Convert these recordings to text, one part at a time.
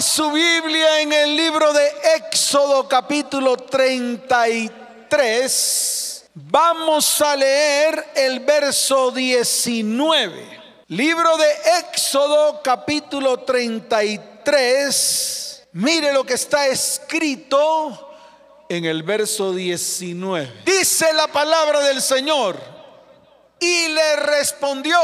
Su Biblia en el libro de Éxodo capítulo 33. Vamos a leer el verso 19. Libro de Éxodo capítulo 33. Mire lo que está escrito en el verso 19. Dice la palabra del Señor. Y le respondió.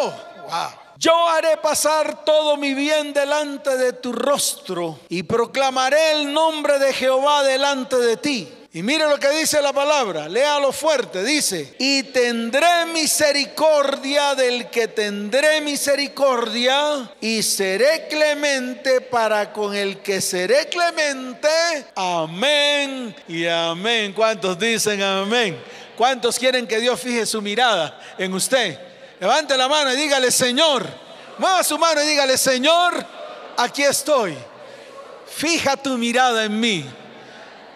Wow. Yo haré pasar todo mi bien delante de tu rostro y proclamaré el nombre de Jehová delante de ti. Y mire lo que dice la palabra, léalo fuerte, dice, y tendré misericordia del que tendré misericordia y seré clemente para con el que seré clemente. Amén y amén. ¿Cuántos dicen amén? ¿Cuántos quieren que Dios fije su mirada en usted? Levante la mano y dígale, Señor, mueva su mano y dígale, Señor, aquí estoy. Fija tu mirada en mí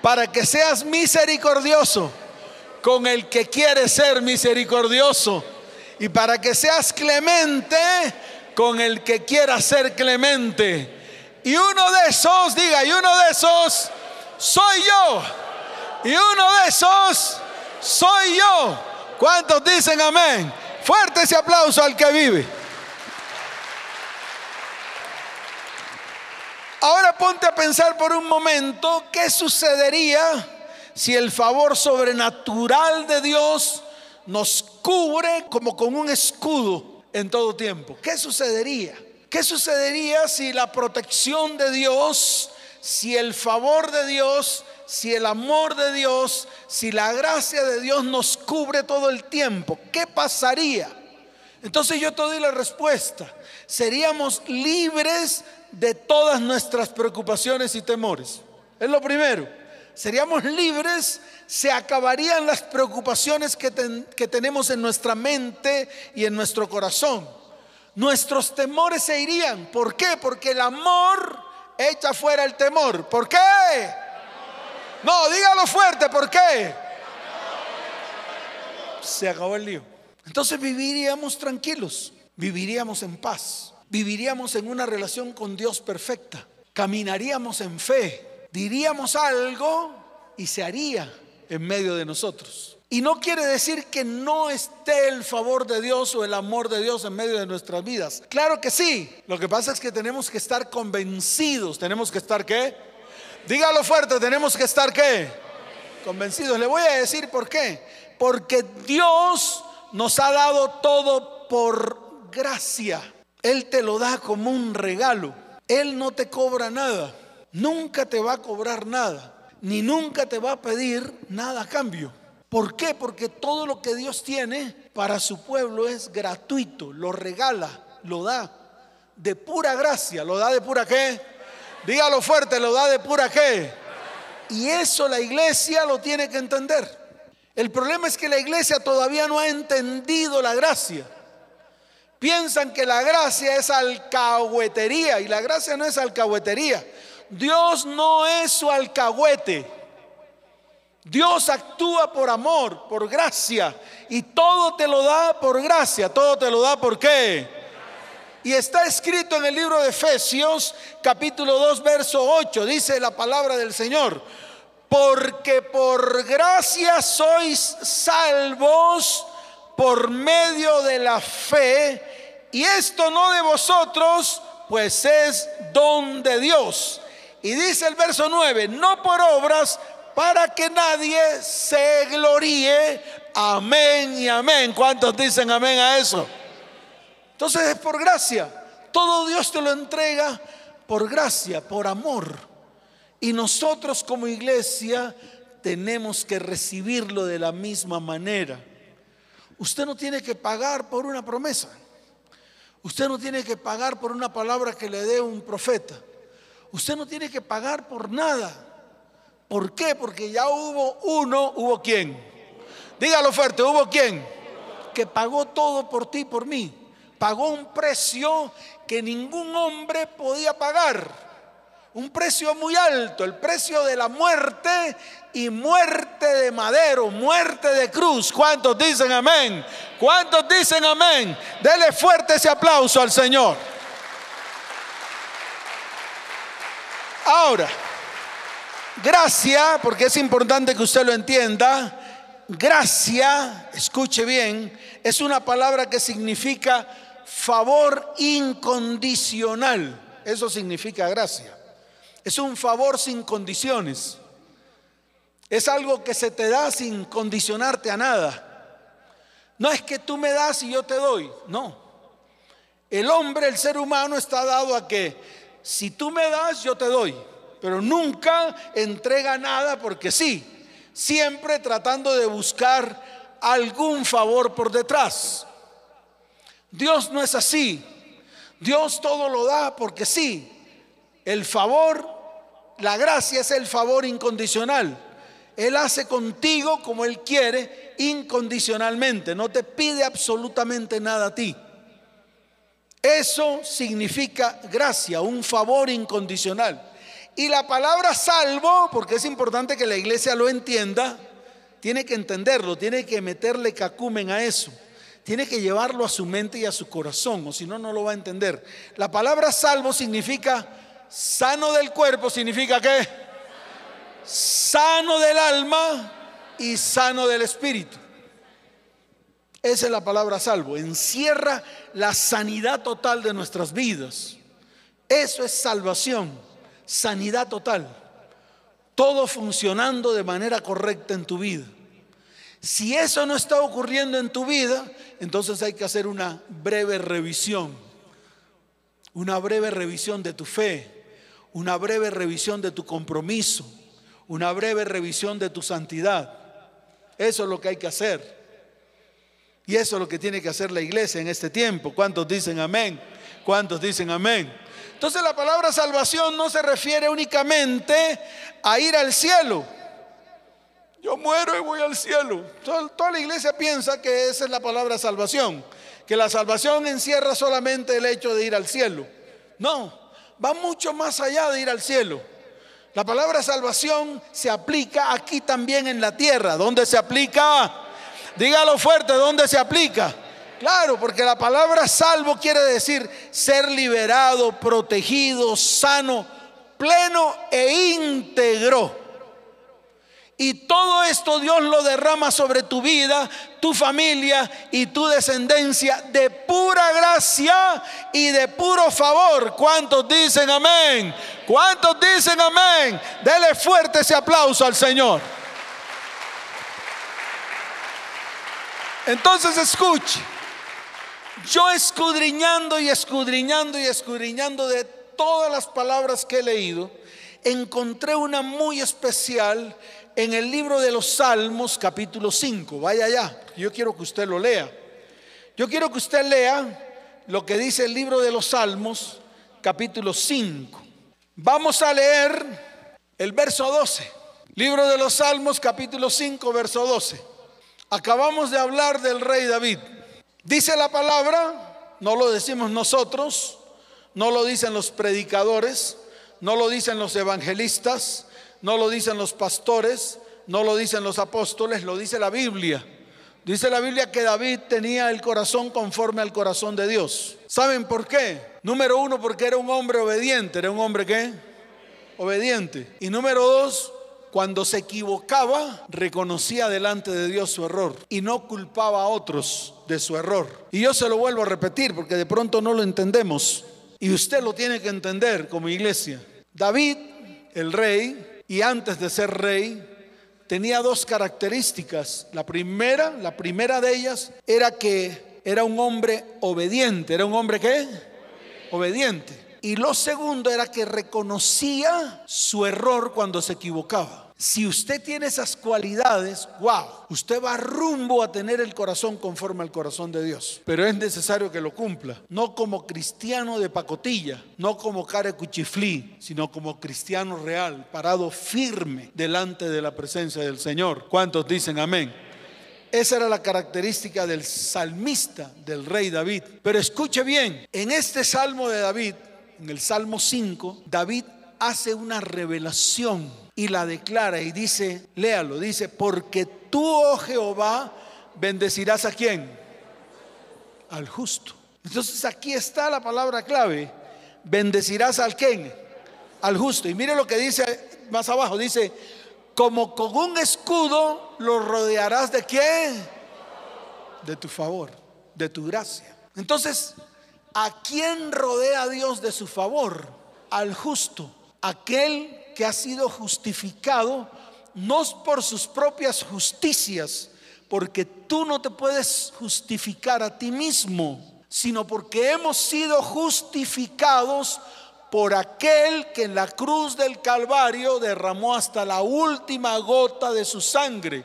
para que seas misericordioso con el que quiere ser misericordioso y para que seas clemente con el que quiera ser clemente. Y uno de esos, diga, y uno de esos soy yo. Y uno de esos soy yo. ¿Cuántos dicen amén? Fuerte ese aplauso al que vive. Ahora ponte a pensar por un momento qué sucedería si el favor sobrenatural de Dios nos cubre como con un escudo en todo tiempo. ¿Qué sucedería? ¿Qué sucedería si la protección de Dios, si el favor de Dios si el amor de Dios, si la gracia de Dios nos cubre todo el tiempo? ¿Qué pasaría? Entonces yo te doy la respuesta. Seríamos libres de todas nuestras preocupaciones y temores. Es lo primero. Seríamos libres, se acabarían las preocupaciones que, que tenemos en nuestra mente y en nuestro corazón. Nuestros temores se irían. ¿Por qué? Porque el amor echa fuera el temor. ¿Por qué? No, dígalo fuerte, ¿por qué? Se acabó el lío. Entonces viviríamos tranquilos, viviríamos en paz, viviríamos en una relación con Dios perfecta, caminaríamos en fe, diríamos algo y se haría en medio de nosotros. Y no quiere decir que no esté el favor de Dios o el amor de Dios en medio de nuestras vidas. Claro que sí. Lo que pasa es que tenemos que estar convencidos. Tenemos que estar qué? Dígalo fuerte, tenemos que estar qué? Convencidos. Le voy a decir por qué. Porque Dios nos ha dado todo por gracia. Él te lo da como un regalo. Él no te cobra nada. Nunca te va a cobrar nada. Ni nunca te va a pedir nada a cambio. ¿Por qué? Porque todo lo que Dios tiene para su pueblo es gratuito. Lo regala, lo da. De pura gracia. ¿Lo da de pura qué? Dígalo fuerte, lo da de pura qué. Y eso la iglesia lo tiene que entender. El problema es que la iglesia todavía no ha entendido la gracia. Piensan que la gracia es alcahuetería y la gracia no es alcahuetería. Dios no es su alcahuete. Dios actúa por amor, por gracia y todo te lo da por gracia. Todo te lo da por qué? Y está escrito en el libro de Efesios capítulo 2 verso 8, dice la palabra del Señor, porque por gracia sois salvos por medio de la fe, y esto no de vosotros, pues es don de Dios. Y dice el verso 9, no por obras para que nadie se gloríe. Amén y amén. ¿Cuántos dicen amén a eso? Entonces es por gracia. Todo Dios te lo entrega por gracia, por amor. Y nosotros como iglesia tenemos que recibirlo de la misma manera. Usted no tiene que pagar por una promesa. Usted no tiene que pagar por una palabra que le dé un profeta. Usted no tiene que pagar por nada. ¿Por qué? Porque ya hubo uno, hubo quién. Dígalo fuerte, hubo quién. Que pagó todo por ti, por mí pagó un precio que ningún hombre podía pagar. Un precio muy alto, el precio de la muerte y muerte de madero, muerte de cruz. ¿Cuántos dicen amén? ¿Cuántos dicen amén? Dele fuerte ese aplauso al Señor. Ahora, gracia, porque es importante que usted lo entienda, gracia, escuche bien, es una palabra que significa favor incondicional. Eso significa gracia. Es un favor sin condiciones. Es algo que se te da sin condicionarte a nada. No es que tú me das y yo te doy, no. El hombre, el ser humano está dado a que si tú me das, yo te doy, pero nunca entrega nada porque sí, siempre tratando de buscar algún favor por detrás. Dios no es así. Dios todo lo da porque sí. El favor, la gracia es el favor incondicional. Él hace contigo como Él quiere, incondicionalmente. No te pide absolutamente nada a ti. Eso significa gracia, un favor incondicional. Y la palabra salvo, porque es importante que la iglesia lo entienda, tiene que entenderlo, tiene que meterle cacumen a eso. Tiene que llevarlo a su mente y a su corazón, o si no, no lo va a entender. La palabra salvo significa sano del cuerpo, significa qué? sano del alma y sano del espíritu. Esa es la palabra salvo. Encierra la sanidad total de nuestras vidas. Eso es salvación, sanidad total. Todo funcionando de manera correcta en tu vida. Si eso no está ocurriendo en tu vida, entonces hay que hacer una breve revisión. Una breve revisión de tu fe, una breve revisión de tu compromiso, una breve revisión de tu santidad. Eso es lo que hay que hacer. Y eso es lo que tiene que hacer la iglesia en este tiempo. ¿Cuántos dicen amén? ¿Cuántos dicen amén? Entonces la palabra salvación no se refiere únicamente a ir al cielo. Yo muero y voy al cielo. Toda, la iglesia piensa que esa es la palabra salvación, que la salvación encierra solamente el hecho de ir al cielo. No, va mucho más allá de ir al cielo. La palabra salvación se aplica aquí también en la tierra. ¿Dónde se aplica? Dígalo fuerte, ¿dónde se aplica? Claro, porque la palabra salvo quiere decir ser liberado, protegido, sano, pleno e íntegro. Y todo esto Dios lo derrama sobre tu vida, tu familia y tu descendencia de pura gracia y de puro favor. ¿Cuántos dicen amén? ¿Cuántos dicen amén? Dele fuerte ese aplauso al Señor. Entonces escuche, yo escudriñando y escudriñando y escudriñando de todas las palabras que he leído, encontré una muy especial en el libro de los Salmos capítulo 5. Vaya allá, yo quiero que usted lo lea. Yo quiero que usted lea lo que dice el libro de los Salmos capítulo 5. Vamos a leer el verso 12. Libro de los Salmos capítulo 5 verso 12. Acabamos de hablar del rey David. Dice la palabra, no lo decimos nosotros, no lo dicen los predicadores, no lo dicen los evangelistas, no lo dicen los pastores, no lo dicen los apóstoles, lo dice la Biblia. Dice la Biblia que David tenía el corazón conforme al corazón de Dios. ¿Saben por qué? Número uno, porque era un hombre obediente. ¿Era un hombre qué? Obediente. Y número dos, cuando se equivocaba, reconocía delante de Dios su error y no culpaba a otros de su error. Y yo se lo vuelvo a repetir porque de pronto no lo entendemos. Y usted lo tiene que entender como iglesia. David, el rey, y antes de ser rey tenía dos características. La primera, la primera de ellas era que era un hombre obediente. ¿Era un hombre qué? Obediente. Y lo segundo era que reconocía su error cuando se equivocaba. Si usted tiene esas cualidades, wow, usted va rumbo a tener el corazón conforme al corazón de Dios. Pero es necesario que lo cumpla, no como cristiano de pacotilla, no como care cuchiflí, sino como cristiano real, parado firme delante de la presencia del Señor. ¿Cuántos dicen amén? Esa era la característica del salmista, del rey David. Pero escuche bien, en este salmo de David, en el Salmo 5, David hace una revelación y la declara y dice, léalo, dice, porque tú, oh Jehová, bendecirás a quién? Al justo. Entonces aquí está la palabra clave, bendecirás al quién? al justo. Y mire lo que dice más abajo, dice, como con un escudo lo rodearás de qué? De tu favor, de tu gracia. Entonces, ¿a quién rodea Dios de su favor? Al justo, aquel que ha sido justificado no por sus propias justicias, porque tú no te puedes justificar a ti mismo, sino porque hemos sido justificados por aquel que en la cruz del Calvario derramó hasta la última gota de su sangre.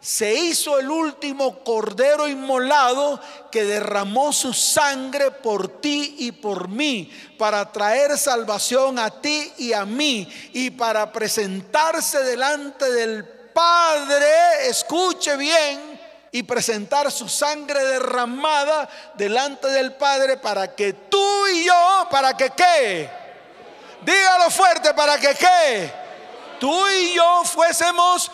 Se hizo el último cordero inmolado que derramó su sangre por ti y por mí, para traer salvación a ti y a mí, y para presentarse delante del Padre, escuche bien, y presentar su sangre derramada delante del Padre para que tú y yo, para que qué? Dígalo fuerte para que qué. Tú y yo fuésemos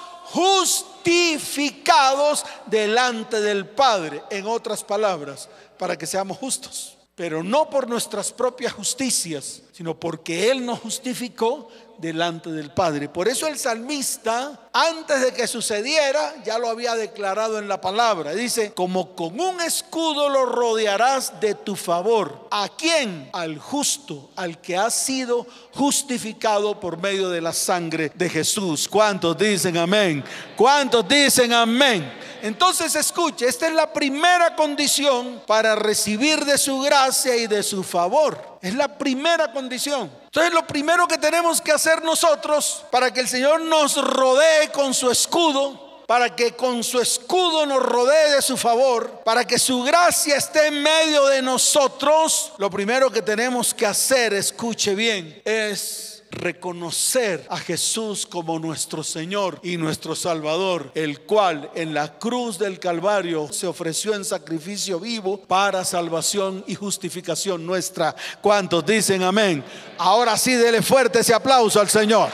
justificados delante del Padre. En otras palabras, para que seamos justos. Pero no por nuestras propias justicias, sino porque Él nos justificó delante del Padre. Por eso el salmista, antes de que sucediera, ya lo había declarado en la palabra. Dice, como con un escudo lo rodearás de tu favor. ¿A quién? Al justo, al que ha sido justificado por medio de la sangre de Jesús. ¿Cuántos dicen amén? ¿Cuántos dicen amén? Entonces escuche, esta es la primera condición para recibir de su gracia y de su favor. Es la primera condición. Entonces lo primero que tenemos que hacer nosotros para que el Señor nos rodee con su escudo, para que con su escudo nos rodee de su favor, para que su gracia esté en medio de nosotros, lo primero que tenemos que hacer, escuche bien, es reconocer a Jesús como nuestro Señor y nuestro Salvador, el cual en la cruz del Calvario se ofreció en sacrificio vivo para salvación y justificación nuestra. ¿Cuántos dicen amén? Ahora sí, dele fuerte ese aplauso al Señor.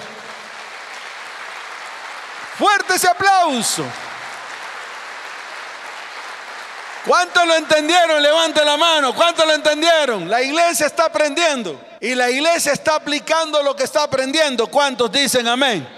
Fuerte ese aplauso. ¿Cuántos lo entendieron? Levante la mano. ¿Cuántos lo entendieron? La iglesia está aprendiendo. Y la iglesia está aplicando lo que está aprendiendo. ¿Cuántos dicen amén?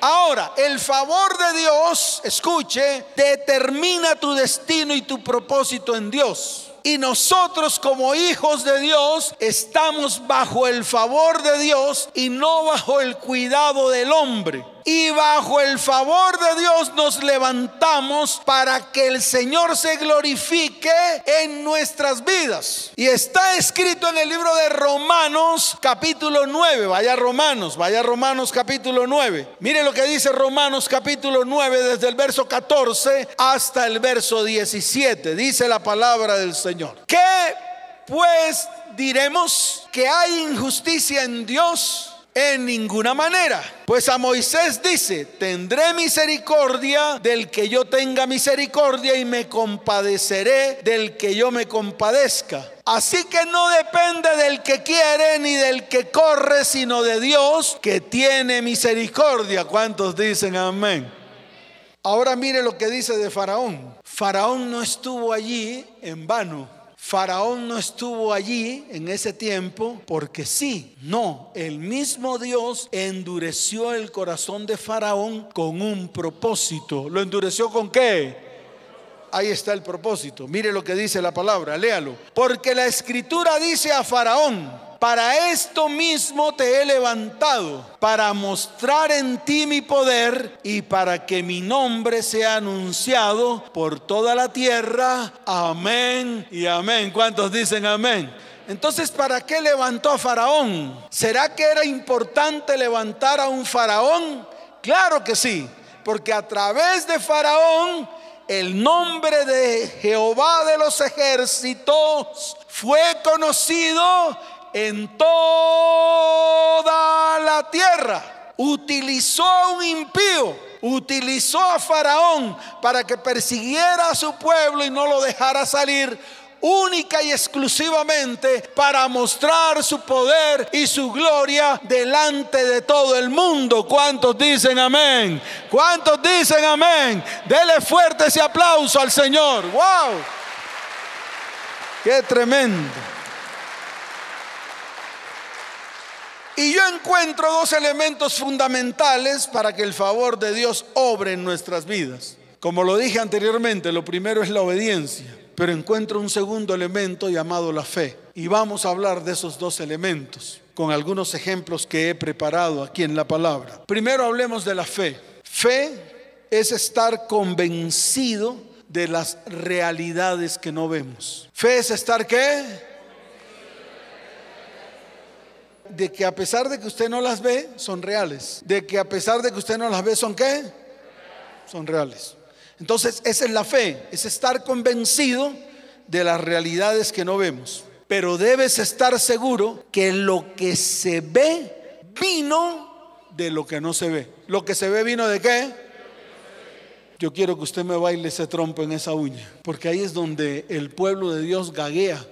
Ahora, el favor de Dios, escuche, determina tu destino y tu propósito en Dios. Y nosotros como hijos de Dios estamos bajo el favor de Dios y no bajo el cuidado del hombre y bajo el favor de Dios nos levantamos para que el Señor se glorifique en nuestras vidas. Y está escrito en el libro de Romanos capítulo 9, vaya Romanos, vaya Romanos capítulo 9. Mire lo que dice Romanos capítulo 9 desde el verso 14 hasta el verso 17. Dice la palabra del Señor. ¿Qué pues diremos que hay injusticia en Dios? En ninguna manera. Pues a Moisés dice, tendré misericordia del que yo tenga misericordia y me compadeceré del que yo me compadezca. Así que no depende del que quiere ni del que corre, sino de Dios que tiene misericordia. ¿Cuántos dicen amén? Ahora mire lo que dice de Faraón. Faraón no estuvo allí en vano. Faraón no estuvo allí en ese tiempo porque sí, no, el mismo Dios endureció el corazón de Faraón con un propósito. ¿Lo endureció con qué? Ahí está el propósito. Mire lo que dice la palabra, léalo. Porque la escritura dice a Faraón, para esto mismo te he levantado, para mostrar en ti mi poder y para que mi nombre sea anunciado por toda la tierra. Amén y amén. ¿Cuántos dicen amén? Entonces, ¿para qué levantó a Faraón? ¿Será que era importante levantar a un faraón? Claro que sí, porque a través de Faraón el nombre de Jehová de los ejércitos fue conocido en toda la tierra. Utilizó a un impío, utilizó a Faraón para que persiguiera a su pueblo y no lo dejara salir única y exclusivamente para mostrar su poder y su gloria delante de todo el mundo. ¿Cuántos dicen amén? ¿Cuántos dicen amén? Dele fuerte ese aplauso al Señor. ¡Wow! ¡Qué tremendo! Y yo encuentro dos elementos fundamentales para que el favor de Dios obre en nuestras vidas. Como lo dije anteriormente, lo primero es la obediencia, pero encuentro un segundo elemento llamado la fe. Y vamos a hablar de esos dos elementos con algunos ejemplos que he preparado aquí en la palabra. Primero hablemos de la fe. Fe es estar convencido de las realidades que no vemos. Fe es estar qué? De que a pesar de que usted no las ve, son reales. De que a pesar de que usted no las ve, son qué? Son reales. Entonces, esa es la fe, es estar convencido de las realidades que no vemos. Pero debes estar seguro que lo que se ve vino de lo que no se ve. Lo que se ve vino de qué? Yo quiero que usted me baile ese trompo en esa uña, porque ahí es donde el pueblo de Dios gaguea.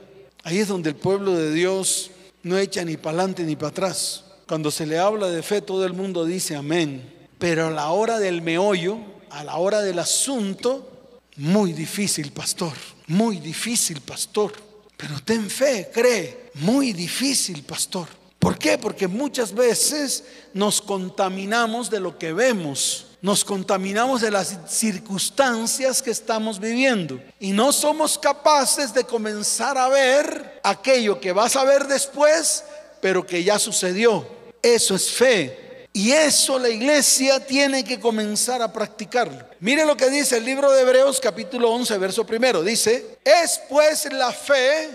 Ahí es donde el pueblo de Dios no echa ni para adelante ni para atrás. Cuando se le habla de fe, todo el mundo dice amén. Pero a la hora del meollo, a la hora del asunto, muy difícil, pastor. Muy difícil, pastor. Pero ten fe, cree. Muy difícil, pastor. ¿Por qué? Porque muchas veces nos contaminamos de lo que vemos nos contaminamos de las circunstancias que estamos viviendo y no somos capaces de comenzar a ver aquello que vas a ver después, pero que ya sucedió. Eso es fe. Y eso la iglesia tiene que comenzar a practicarlo. Mire lo que dice el libro de Hebreos capítulo 11, verso primero. Dice, es pues la fe,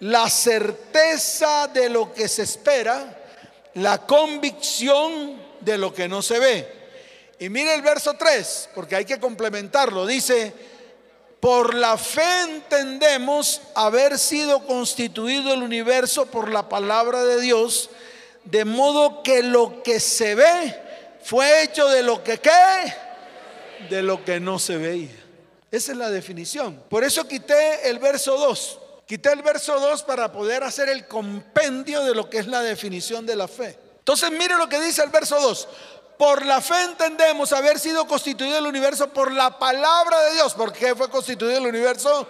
la certeza de lo que se espera, la convicción de lo que no se ve. Y mire el verso 3, porque hay que complementarlo. Dice, por la fe entendemos haber sido constituido el universo por la palabra de Dios, de modo que lo que se ve fue hecho de lo que qué, de lo que no se veía. Esa es la definición. Por eso quité el verso 2. Quité el verso 2 para poder hacer el compendio de lo que es la definición de la fe. Entonces mire lo que dice el verso 2. Por la fe entendemos haber sido constituido el universo por la palabra de Dios. ¿Por qué fue constituido el universo?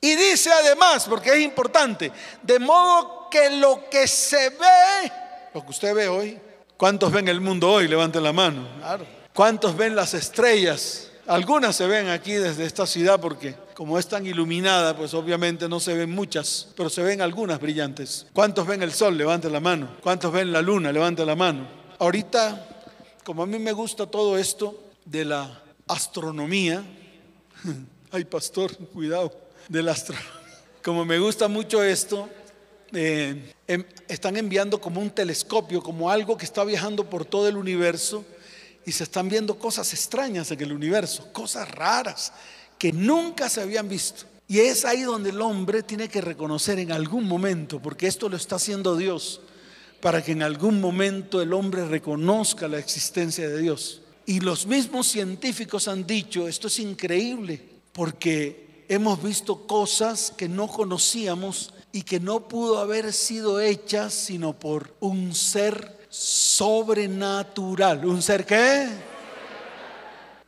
Y dice además, porque es importante, de modo que lo que se ve, lo que usted ve hoy, ¿cuántos ven el mundo hoy? Levanten la mano. ¿Cuántos ven las estrellas? Algunas se ven aquí desde esta ciudad porque como es tan iluminada, pues obviamente no se ven muchas, pero se ven algunas brillantes. ¿Cuántos ven el sol? Levanten la mano. ¿Cuántos ven la luna? Levanten la mano. Ahorita, como a mí me gusta todo esto de la astronomía, ay pastor, cuidado, de la astronomía, como me gusta mucho esto, eh, em, están enviando como un telescopio, como algo que está viajando por todo el universo y se están viendo cosas extrañas en el universo, cosas raras que nunca se habían visto. Y es ahí donde el hombre tiene que reconocer en algún momento, porque esto lo está haciendo Dios, para que en algún momento el hombre reconozca la existencia de Dios. Y los mismos científicos han dicho, esto es increíble, porque hemos visto cosas que no conocíamos y que no pudo haber sido hechas sino por un ser sobrenatural. ¿Un ser qué?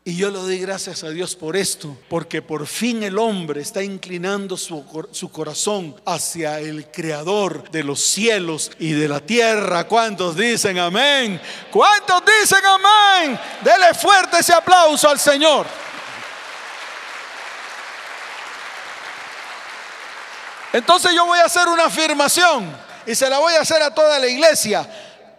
Y yo le doy gracias a Dios por esto, porque por fin el hombre está inclinando su, su, corazón hacia el creador de los cielos y de la tierra. ¿Cuántos dicen amén? ¿Cuántos dicen amén? Dele fuerte ese aplauso al Señor. Entonces yo voy a hacer una afirmación y se la voy a hacer a toda la iglesia.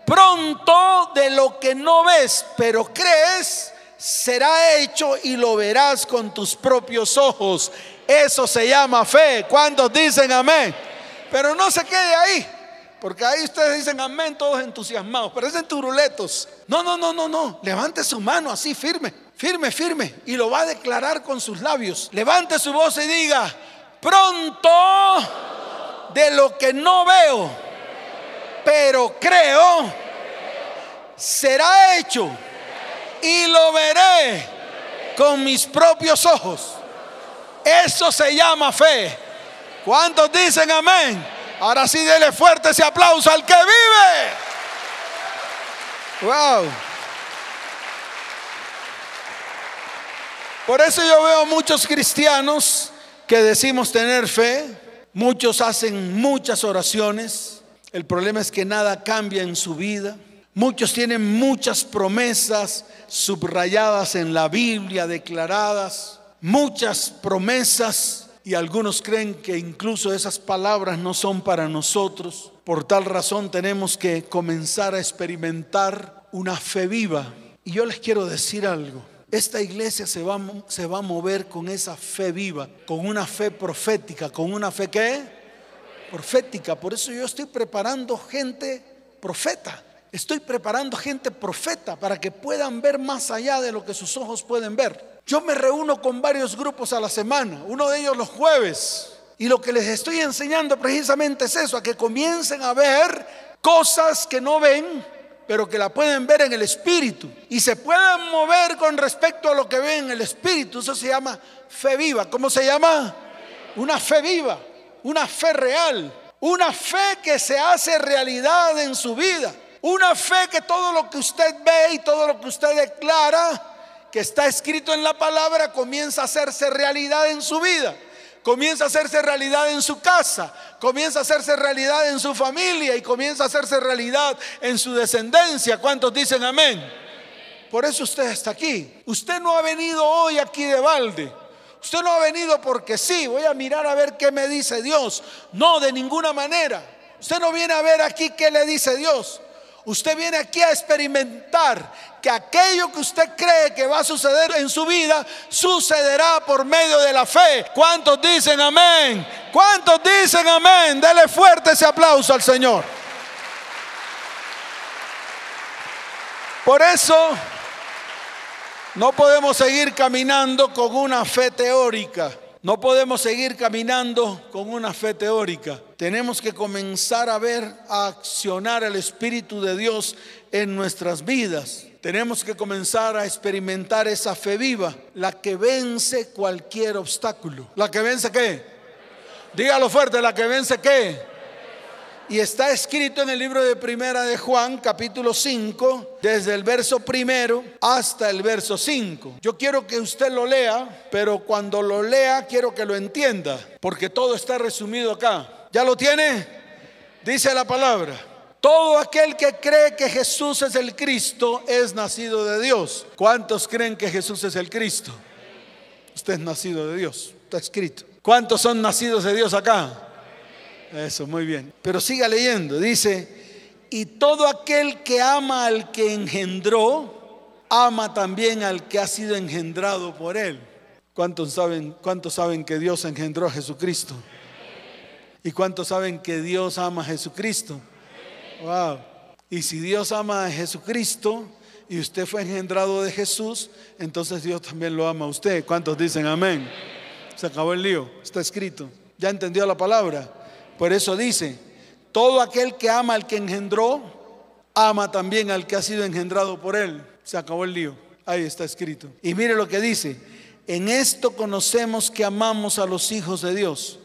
Pronto de lo que no ves, pero crees, será hecho y lo verás con tus propios ojos. Eso se llama fe. ¿Cuántos dicen amén? Pero no se quede ahí. Porque ahí ustedes dicen amén todos entusiasmados, parecen turuletos. No, no, no, no, no. Levante su mano así firme, firme, firme. Y lo va a declarar con sus labios. Levante su voz y diga, pronto de lo que no veo, pero creo, será hecho y lo veré con mis propios ojos. Eso se llama fe. ¿Cuántos dicen amén? Ahora sí, dele fuerte ese aplauso al que vive. Wow. Por eso yo veo muchos cristianos que decimos tener fe. Muchos hacen muchas oraciones. El problema es que nada cambia en su vida. Muchos tienen muchas promesas subrayadas en la Biblia, declaradas, muchas promesas y algunos creen que incluso esas palabras no son para nosotros. Por tal razón tenemos que comenzar a experimentar una fe viva. Y yo les quiero decir algo. Esta iglesia se va, se va a mover con esa fe viva, con una fe profética, con una fe que profética. Por eso yo estoy preparando gente profeta. Estoy preparando gente profeta para que puedan ver más allá de lo que sus ojos pueden ver. Yo me reúno con varios grupos a la semana, uno de ellos los jueves. Y lo que les estoy enseñando precisamente es eso, a que comiencen a ver cosas que no ven, pero que la pueden ver en el espíritu. Y se puedan mover con respecto a lo que ven en el espíritu. Eso se llama fe viva. ¿Cómo se llama? Una fe viva una fe real, una fe que se hace realidad en su vida, una fe que todo lo que usted ve y todo lo que usted declara, que está escrito en la palabra, comienza a hacerse realidad en su vida. Comienza a hacerse realidad en su casa, comienza a hacerse realidad en su familia y comienza a hacerse realidad en su descendencia. ¿Cuántos dicen amén? Por eso usted está aquí. Usted no ha venido hoy aquí de balde. Usted no ha venido porque sí, voy a mirar a ver qué me dice Dios. No, de ninguna manera. Usted no viene a ver aquí qué le dice Dios. Usted viene aquí a experimentar que aquello que usted cree que va a suceder en su vida sucederá por medio de la fe. ¿Cuántos dicen amén? ¿Cuántos dicen amén? Dele fuerte ese aplauso al Señor. Por eso no podemos seguir caminando con una fe teórica. No podemos seguir caminando con una fe teórica. Tenemos que comenzar a ver, a accionar el Espíritu de Dios en nuestras vidas. Tenemos que comenzar a experimentar esa fe viva, la que vence cualquier obstáculo. ¿La que vence qué? Dígalo fuerte, la que vence qué? Y está escrito en el libro de Primera de Juan, capítulo 5, desde el verso primero hasta el verso 5. Yo quiero que usted lo lea, pero cuando lo lea quiero que lo entienda, porque todo está resumido acá. ¿Ya lo tiene? Dice la palabra. Todo aquel que cree que Jesús es el Cristo es nacido de Dios. ¿Cuántos creen que Jesús es el Cristo? Usted es nacido de Dios, está escrito. ¿Cuántos son nacidos de Dios acá? Eso, muy bien. Pero siga leyendo. Dice, y todo aquel que ama al que engendró, ama también al que ha sido engendrado por él. ¿Cuántos saben, cuántos saben que Dios engendró a Jesucristo? ¿Y cuántos saben que Dios ama a Jesucristo? Wow. Y si Dios ama a Jesucristo y usted fue engendrado de Jesús, entonces Dios también lo ama a usted. ¿Cuántos dicen amén? Se acabó el lío, está escrito. ¿Ya entendió la palabra? Por eso dice, todo aquel que ama al que engendró, ama también al que ha sido engendrado por él. Se acabó el lío. Ahí está escrito. Y mire lo que dice. En esto conocemos que amamos a los hijos de Dios,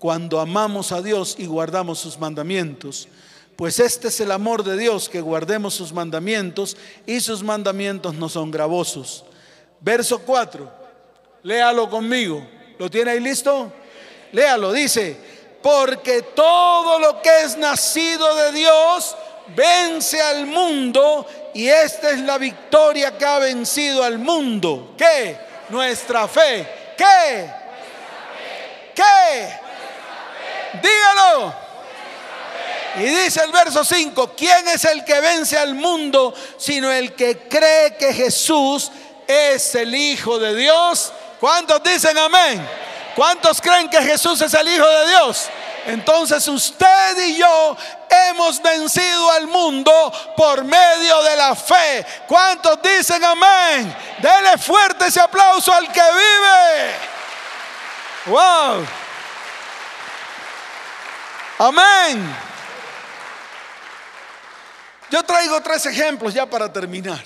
cuando amamos a Dios y guardamos sus mandamientos. Pues este es el amor de Dios, que guardemos sus mandamientos y sus mandamientos no son gravosos. Verso 4, léalo conmigo. ¿Lo tiene ahí listo? Léalo, dice, porque todo lo que es nacido de Dios vence al mundo y esta es la victoria que ha vencido al mundo. ¿Qué? Nuestra fe. ¿Qué? ¿Qué? Dígalo. Y dice el verso 5, ¿quién es el que vence al mundo sino el que cree que Jesús es el Hijo de Dios? ¿Cuántos dicen amén? ¿Cuántos creen que Jesús es el Hijo de Dios? Entonces usted y yo hemos vencido al mundo por medio de la fe. ¿Cuántos dicen amén? Dele fuerte ese aplauso al que vive. Wow. Amén. Yo traigo tres ejemplos ya para terminar.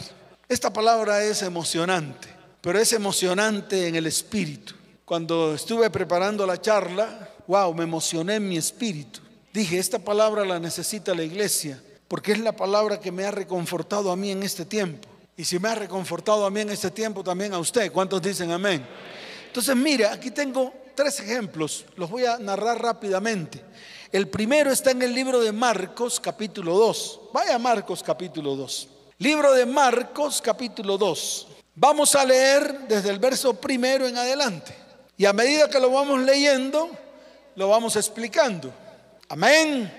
Esta palabra es emocionante, pero es emocionante en el espíritu. Cuando estuve preparando la charla, wow, me emocioné en mi espíritu. Dije, esta palabra la necesita la iglesia, porque es la palabra que me ha reconfortado a mí en este tiempo. Y si me ha reconfortado a mí en este tiempo, también a usted. ¿Cuántos dicen amén? Entonces, mire, aquí tengo tres ejemplos, los voy a narrar rápidamente. El primero está en el libro de Marcos capítulo 2. Vaya Marcos capítulo 2. Libro de Marcos capítulo 2. Vamos a leer desde el verso primero en adelante. Y a medida que lo vamos leyendo, lo vamos explicando. Amén.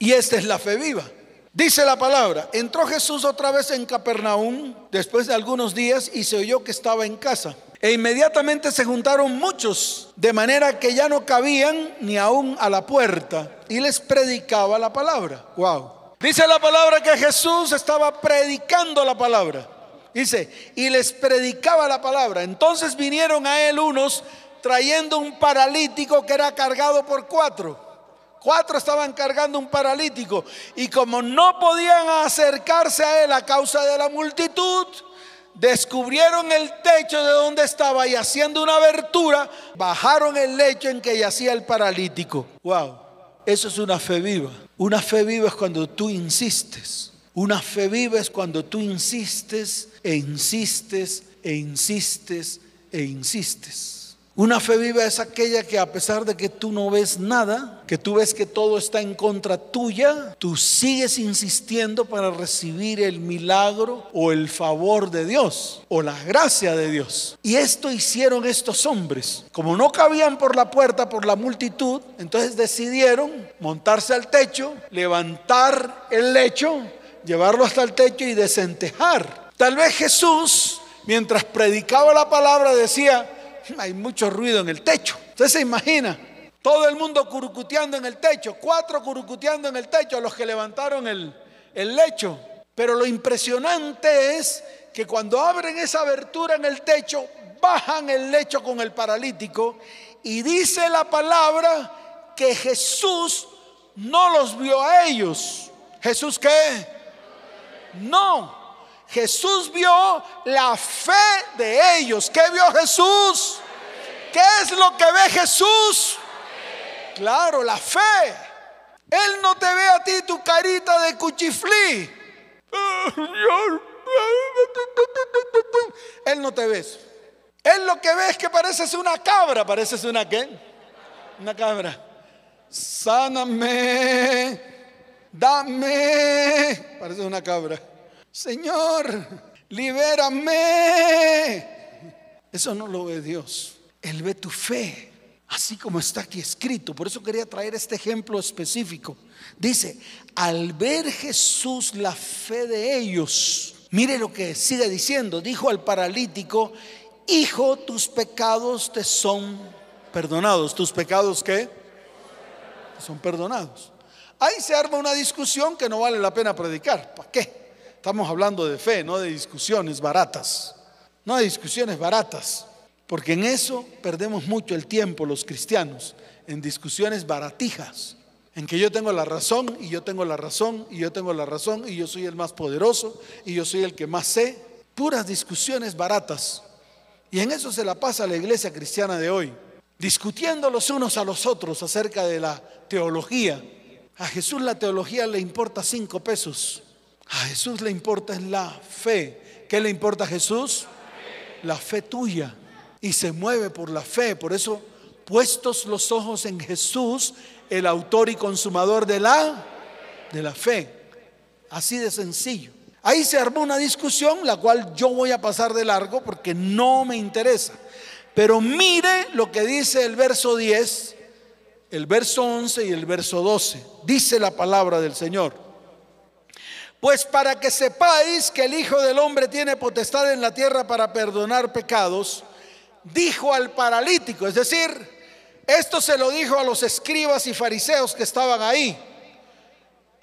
Y esta es la fe viva. Dice la palabra, entró Jesús otra vez en Capernaum después de algunos días y se oyó que estaba en casa. E inmediatamente se juntaron muchos, de manera que ya no cabían ni aún a la puerta, y les predicaba la palabra. Wow. Dice la palabra que Jesús estaba predicando la palabra. Dice, y les predicaba la palabra. Entonces vinieron a él unos trayendo un paralítico que era cargado por cuatro Cuatro estaban cargando un paralítico y como no podían acercarse a él a causa de la multitud, descubrieron el techo de donde estaba y haciendo una abertura, bajaron el lecho en que yacía el paralítico. Wow, eso es una fe viva. Una fe viva es cuando tú insistes. Una fe viva es cuando tú insistes e insistes e insistes e insistes. Una fe viva es aquella que a pesar de que tú no ves nada, que tú ves que todo está en contra tuya, tú sigues insistiendo para recibir el milagro o el favor de Dios o la gracia de Dios. Y esto hicieron estos hombres. Como no cabían por la puerta por la multitud, entonces decidieron montarse al techo, levantar el lecho, llevarlo hasta el techo y desentejar. Tal vez Jesús, mientras predicaba la palabra, decía, hay mucho ruido en el techo. Usted se imagina, todo el mundo curucuteando en el techo, cuatro curucuteando en el techo, los que levantaron el, el lecho. Pero lo impresionante es que cuando abren esa abertura en el techo, bajan el lecho con el paralítico y dice la palabra que Jesús no los vio a ellos. ¿Jesús qué? No, Jesús vio la fe de ellos. ¿Qué vio Jesús? ¿Qué es lo que ve Jesús? Claro, la fe. Él no te ve a ti tu carita de cuchiflí. Él no te ve Él lo que ve es que pareces una cabra. ¿Pareces una qué? Una cabra. Sáname. Dame. Pareces una cabra. Señor, libérame. Eso no lo ve Dios. Él ve tu fe, así como está aquí escrito. Por eso quería traer este ejemplo específico. Dice, al ver Jesús la fe de ellos, mire lo que sigue diciendo. Dijo al paralítico, hijo, tus pecados te son perdonados. ¿Tus pecados qué? Son perdonados. Ahí se arma una discusión que no vale la pena predicar. ¿Para qué? Estamos hablando de fe, no de discusiones baratas. No de discusiones baratas. Porque en eso perdemos mucho el tiempo los cristianos, en discusiones baratijas, en que yo tengo la razón y yo tengo la razón y yo tengo la razón y yo soy el más poderoso y yo soy el que más sé. Puras discusiones baratas. Y en eso se la pasa la iglesia cristiana de hoy, discutiendo los unos a los otros acerca de la teología. A Jesús la teología le importa cinco pesos. A Jesús le importa la fe. ¿Qué le importa a Jesús? La fe tuya. Y se mueve por la fe. Por eso, puestos los ojos en Jesús, el autor y consumador de la, de la fe. Así de sencillo. Ahí se armó una discusión, la cual yo voy a pasar de largo porque no me interesa. Pero mire lo que dice el verso 10, el verso 11 y el verso 12. Dice la palabra del Señor. Pues para que sepáis que el Hijo del Hombre tiene potestad en la tierra para perdonar pecados, dijo al paralítico, es decir, esto se lo dijo a los escribas y fariseos que estaban ahí,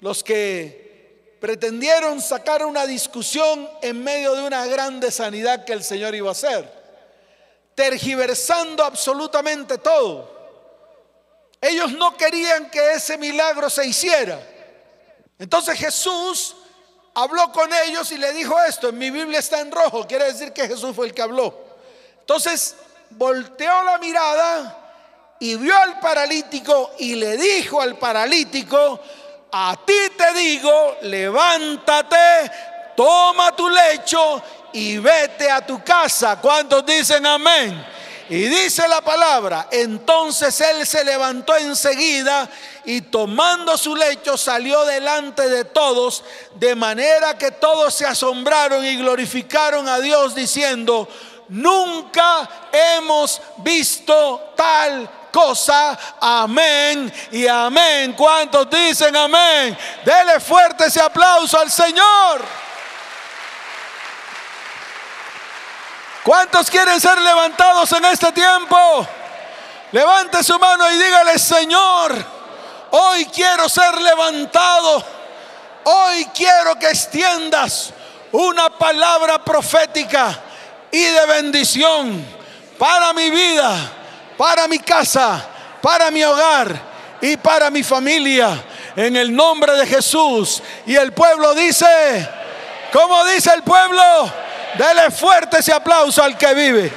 los que pretendieron sacar una discusión en medio de una grande sanidad que el Señor iba a hacer, tergiversando absolutamente todo. Ellos no querían que ese milagro se hiciera. Entonces Jesús habló con ellos y le dijo esto. En mi Biblia está en rojo, quiere decir que Jesús fue el que habló. Entonces volteó la mirada y vio al paralítico y le dijo al paralítico, a ti te digo, levántate, toma tu lecho y vete a tu casa. ¿Cuántos dicen amén? Y dice la palabra, entonces él se levantó enseguida y tomando su lecho salió delante de todos, de manera que todos se asombraron y glorificaron a Dios diciendo, nunca hemos visto tal cosa. Amén y amén. ¿Cuántos dicen amén? Dele fuerte ese aplauso al Señor. ¿Cuántos quieren ser levantados en este tiempo? Levante su mano y dígale, Señor, hoy quiero ser levantado. Hoy quiero que extiendas una palabra profética y de bendición para mi vida, para mi casa, para mi hogar y para mi familia. En el nombre de Jesús. Y el pueblo dice, ¿cómo dice el pueblo? Dele fuerte ese aplauso al que vive.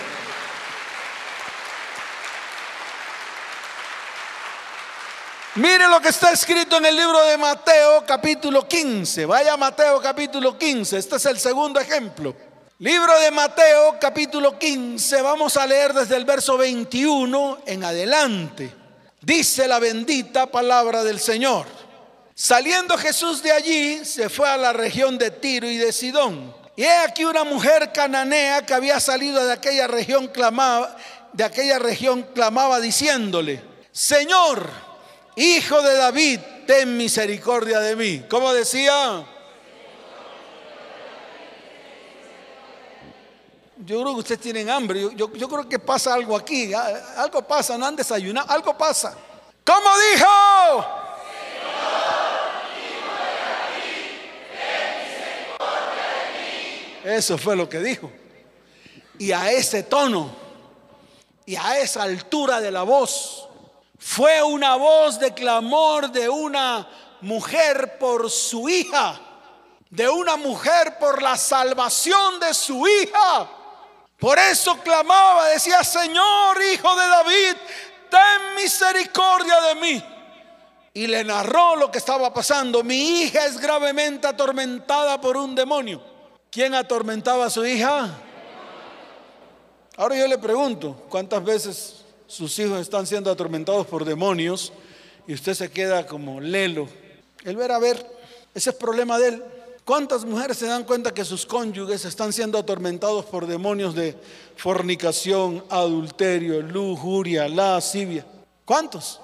Mire lo que está escrito en el libro de Mateo capítulo 15. Vaya Mateo capítulo 15. Este es el segundo ejemplo. Libro de Mateo capítulo 15. Vamos a leer desde el verso 21 en adelante. Dice la bendita palabra del Señor. Saliendo Jesús de allí, se fue a la región de Tiro y de Sidón y he aquí una mujer cananea que había salido de aquella región clamaba, de aquella región clamaba diciéndole, Señor, hijo de David, ten misericordia de mí. ¿Cómo decía? Yo creo que ustedes tienen hambre. Yo, yo, creo que pasa algo aquí. Algo pasa, no han desayunado. Algo pasa. ¿Cómo dijo? Eso fue lo que dijo. Y a ese tono y a esa altura de la voz, fue una voz de clamor de una mujer por su hija, de una mujer por la salvación de su hija. Por eso clamaba, decía, Señor, hijo de David, ten misericordia de mí. Y le narró lo que estaba pasando. Mi hija es gravemente atormentada por un demonio. ¿Quién atormentaba a su hija? Ahora yo le pregunto, ¿cuántas veces sus hijos están siendo atormentados por demonios y usted se queda como lelo? Él verá a ver, ese es problema de él. ¿Cuántas mujeres se dan cuenta que sus cónyuges están siendo atormentados por demonios de fornicación, adulterio, lujuria, lascivia? ¿Cuántos?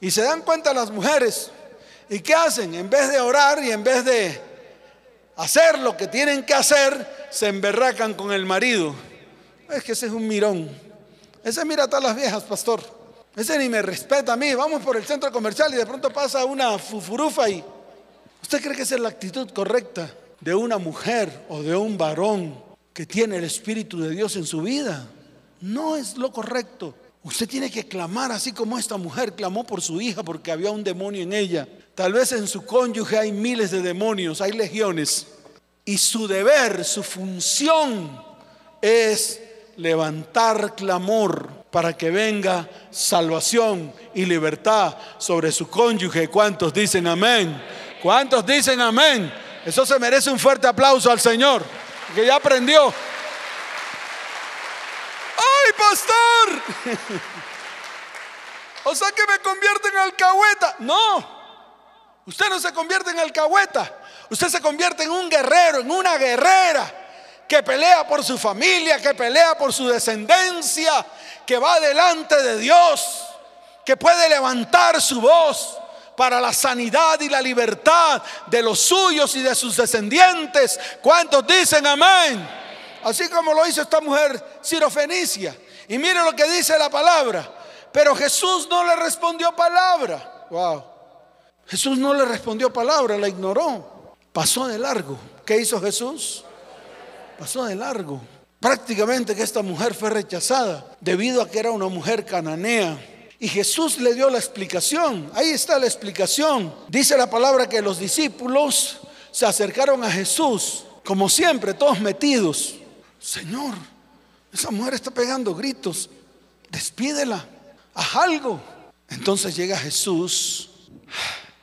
Y se dan cuenta las mujeres. ¿Y qué hacen? En vez de orar y en vez de hacer lo que tienen que hacer, se emberracan con el marido. Es que ese es un mirón. Ese mira a todas las viejas, pastor. Ese ni me respeta a mí. Vamos por el centro comercial y de pronto pasa una fufurufa y... ¿Usted cree que esa es la actitud correcta de una mujer o de un varón que tiene el Espíritu de Dios en su vida? No es lo correcto. Usted tiene que clamar así como esta mujer clamó por su hija porque había un demonio en ella. Tal vez en su cónyuge hay miles de demonios, hay legiones. Y su deber, su función es levantar clamor para que venga salvación y libertad sobre su cónyuge. ¿Cuántos dicen amén? ¿Cuántos dicen amén? Eso se merece un fuerte aplauso al Señor, que ya aprendió. ¡Ay, pastor! o sea que me convierte en alcahueta. No, Usted no se convierte en alcahueta. Usted se convierte en un guerrero, en una guerrera que pelea por su familia, que pelea por su descendencia, que va delante de Dios, que puede levantar su voz para la sanidad y la libertad de los suyos y de sus descendientes. ¿Cuántos dicen amén? Así como lo hizo esta mujer sirofenicia. Y mire lo que dice la palabra. Pero Jesús no le respondió palabra. Wow. Jesús no le respondió palabra, la ignoró. Pasó de largo. ¿Qué hizo Jesús? Pasó de largo. Prácticamente que esta mujer fue rechazada debido a que era una mujer cananea. Y Jesús le dio la explicación. Ahí está la explicación. Dice la palabra que los discípulos se acercaron a Jesús, como siempre, todos metidos. Señor, esa mujer está pegando gritos. Despídela. Haz algo. Entonces llega Jesús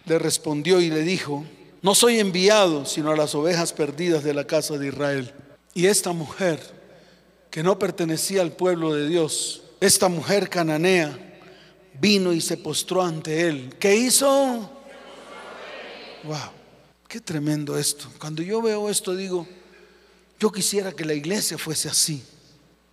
le respondió y le dijo, no soy enviado sino a las ovejas perdidas de la casa de Israel. Y esta mujer que no pertenecía al pueblo de Dios. Esta mujer cananea vino y se postró ante él. ¿Qué hizo? Wow, qué tremendo esto. Cuando yo veo esto digo, yo quisiera que la iglesia fuese así,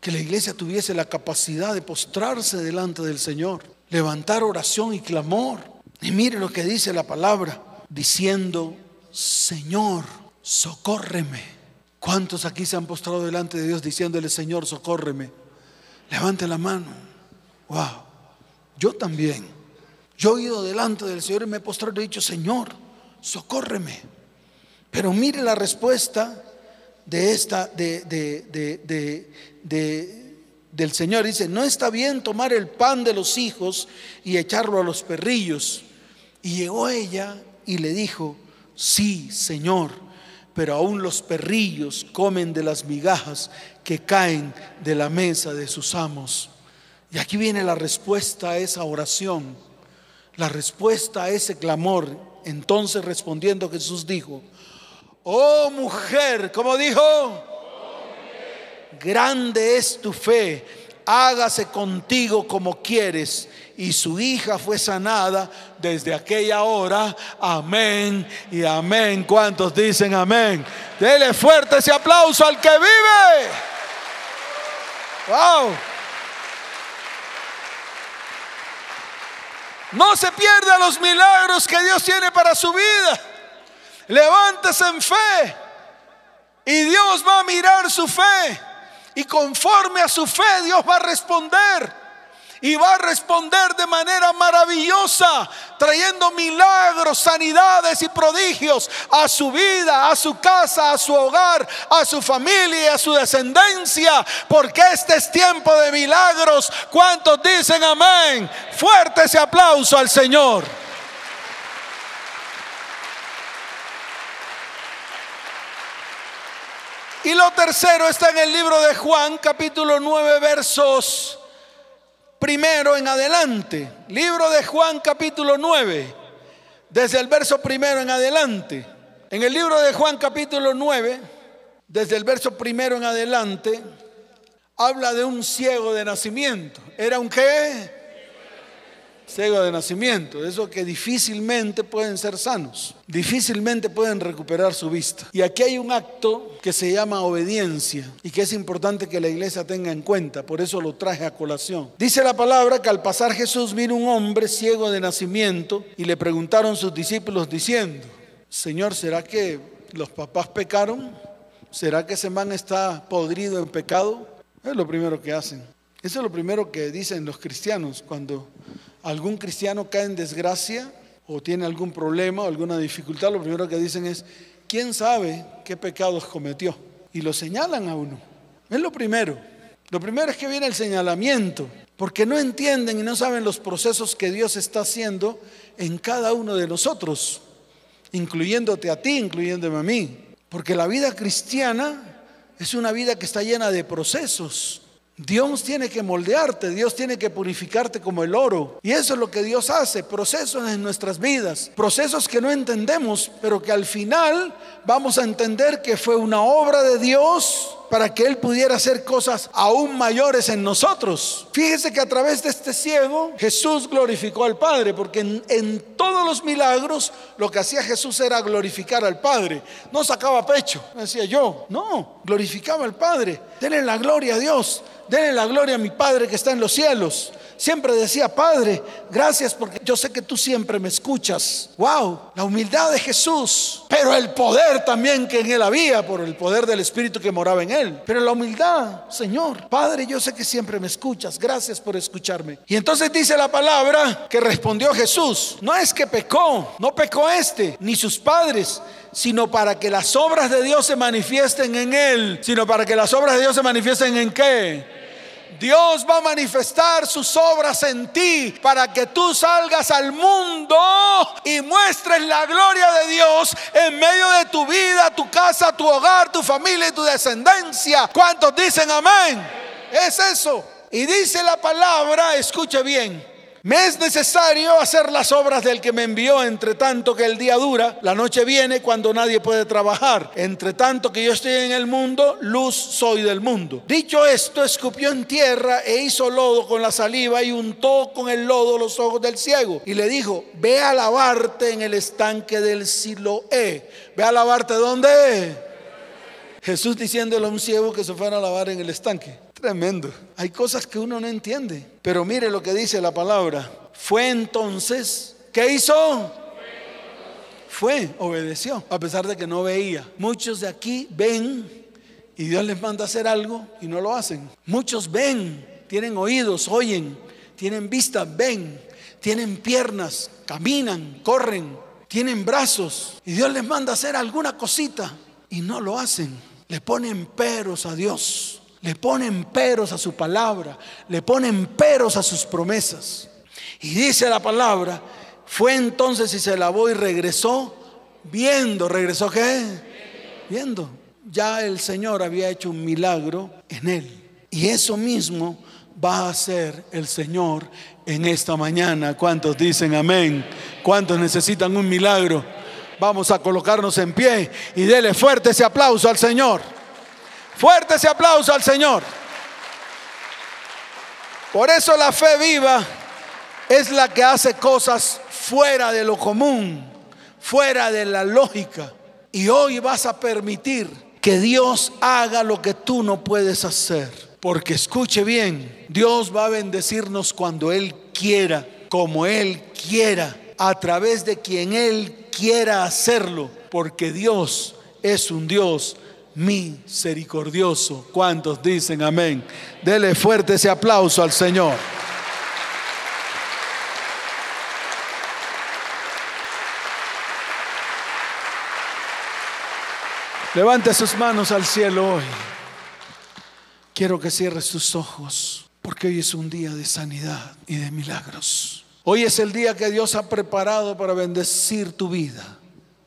que la iglesia tuviese la capacidad de postrarse delante del Señor, levantar oración y clamor. Y mire lo que dice la palabra, diciendo, Señor, socórreme. ¿Cuántos aquí se han postrado delante de Dios diciéndole, Señor, socórreme? Levante la mano. Wow. Yo también. Yo he ido delante del Señor y me he postrado y he dicho, Señor, socórreme. Pero mire la respuesta de esta, de, de, del Señor. Dice, no está bien tomar el pan de los hijos y echarlo a los perrillos. Y llegó ella y le dijo, sí, Señor, pero aún los perrillos comen de las migajas que caen de la mesa de sus amos. Y aquí viene la respuesta a esa oración, la respuesta a ese clamor. Entonces respondiendo Jesús dijo, oh mujer, como dijo, grande es tu fe, hágase contigo como quieres. Y su hija fue sanada desde aquella hora. Amén y amén. ¿Cuántos dicen amén? Dele fuerte ese aplauso al que vive. Wow. No se pierda los milagros que Dios tiene para su vida. Levántese en fe y Dios va a mirar su fe. Y conforme a su fe Dios va a responder. Y va a responder de manera maravillosa, trayendo milagros, sanidades y prodigios a su vida, a su casa, a su hogar, a su familia y a su descendencia. Porque este es tiempo de milagros. ¿Cuántos dicen amén? Fuerte ese aplauso al Señor. Y lo tercero está en el libro de Juan, capítulo 9, versos primero en adelante. Libro de Juan, capítulo 9, desde el verso primero en adelante. En el libro de Juan, capítulo 9, desde el verso primero en adelante, habla de un ciego de nacimiento. ¿Era un qué? Ciego de nacimiento, de esos que difícilmente pueden ser sanos, difícilmente pueden recuperar su vista. Y aquí hay un acto que se llama obediencia y que es importante que la iglesia tenga en cuenta, por eso lo traje a colación. Dice la palabra que al pasar Jesús vino un hombre ciego de nacimiento y le preguntaron sus discípulos diciendo, Señor, ¿será que los papás pecaron? ¿Será que ese man está podrido en pecado? Es lo primero que hacen. Eso es lo primero que dicen los cristianos cuando algún cristiano cae en desgracia o tiene algún problema o alguna dificultad, lo primero que dicen es, ¿quién sabe qué pecados cometió? Y lo señalan a uno. Es lo primero. Lo primero es que viene el señalamiento, porque no entienden y no saben los procesos que Dios está haciendo en cada uno de nosotros, incluyéndote a ti, incluyéndome a mí. Porque la vida cristiana es una vida que está llena de procesos. Dios tiene que moldearte, Dios tiene que purificarte como el oro. Y eso es lo que Dios hace, procesos en nuestras vidas, procesos que no entendemos, pero que al final vamos a entender que fue una obra de Dios para que Él pudiera hacer cosas aún mayores en nosotros. Fíjese que a través de este ciego Jesús glorificó al Padre, porque en, todos los milagros lo que hacía Jesús era glorificar al Padre. No sacaba pecho, decía yo, no, glorificaba al Padre. Denle la gloria a Dios, denle la gloria a mi Padre que está en los cielos siempre decía, Padre, gracias porque yo sé que tú siempre me escuchas. Wow, la humildad de Jesús, pero el poder también que en él había por el poder del Espíritu que moraba en él. Pero la humildad, Señor, Padre, yo sé que siempre me escuchas. Gracias por escucharme. Y entonces dice la palabra que respondió Jesús, no es que pecó, no pecó este, ni sus padres, sino para que las obras de Dios se manifiesten en él, sino para que las obras de Dios se manifiesten en qué? Dios va a manifestar sus obras en ti para que tú salgas al mundo y muestres la gloria de Dios en medio de tu vida, tu casa, tu hogar, tu familia y tu descendencia. ¿Cuántos dicen amén? Es eso. Y dice la palabra, escuche bien, Me es necesario hacer las obras del que me envió, entre tanto que el día dura, la noche viene cuando nadie puede trabajar. Entre tanto que yo estoy en el mundo, luz soy del mundo. Dicho esto, escupió en tierra e hizo lodo con la saliva y untó con el lodo los ojos del ciego. Y le dijo, ve a lavarte en el estanque del Siloé. Ve a lavarte dónde? Jesús diciéndole a un ciego que se fuera a lavar en el estanque. Tremendo. Hay cosas que uno no entiende. Pero mire lo que dice la palabra. Fue entonces, ¿qué hizo? Fue, obedeció, a pesar de que no veía. Muchos de aquí ven y Dios les manda a hacer algo y no lo hacen. Muchos ven, tienen oídos, oyen, tienen vista, ven, tienen piernas, caminan, corren, tienen brazos y Dios les manda a hacer alguna cosita y no lo hacen. Le ponen peros a Dios le ponen peros a su palabra, le ponen peros a sus promesas. Y dice la palabra, fue entonces y se lavó y regresó viendo. ¿Regresó qué? Viendo. Ya el Señor había hecho un milagro en él. Y eso mismo va a hacer el Señor en esta mañana. ¿Cuántos dicen amén? ¿Cuántos necesitan un milagro? Vamos a colocarnos en pie y dele fuerte ese aplauso al Señor. Fuerte ese aplauso al Señor. Por eso la fe viva es la que hace cosas fuera de lo común, fuera de la lógica. Y hoy vas a permitir que Dios haga lo que tú no puedes hacer. Porque escuche bien, Dios va a bendecirnos cuando Él quiera, como Él quiera, a través de quien Él quiera hacerlo. Porque Dios es un Dios misericordioso. ¿Cuántos dicen amén? Dele fuerte ese aplauso al Señor. Levante sus manos al cielo hoy. Quiero que cierre sus ojos, porque hoy es un día de sanidad y de milagros. Hoy es el día que Dios ha preparado para bendecir tu vida.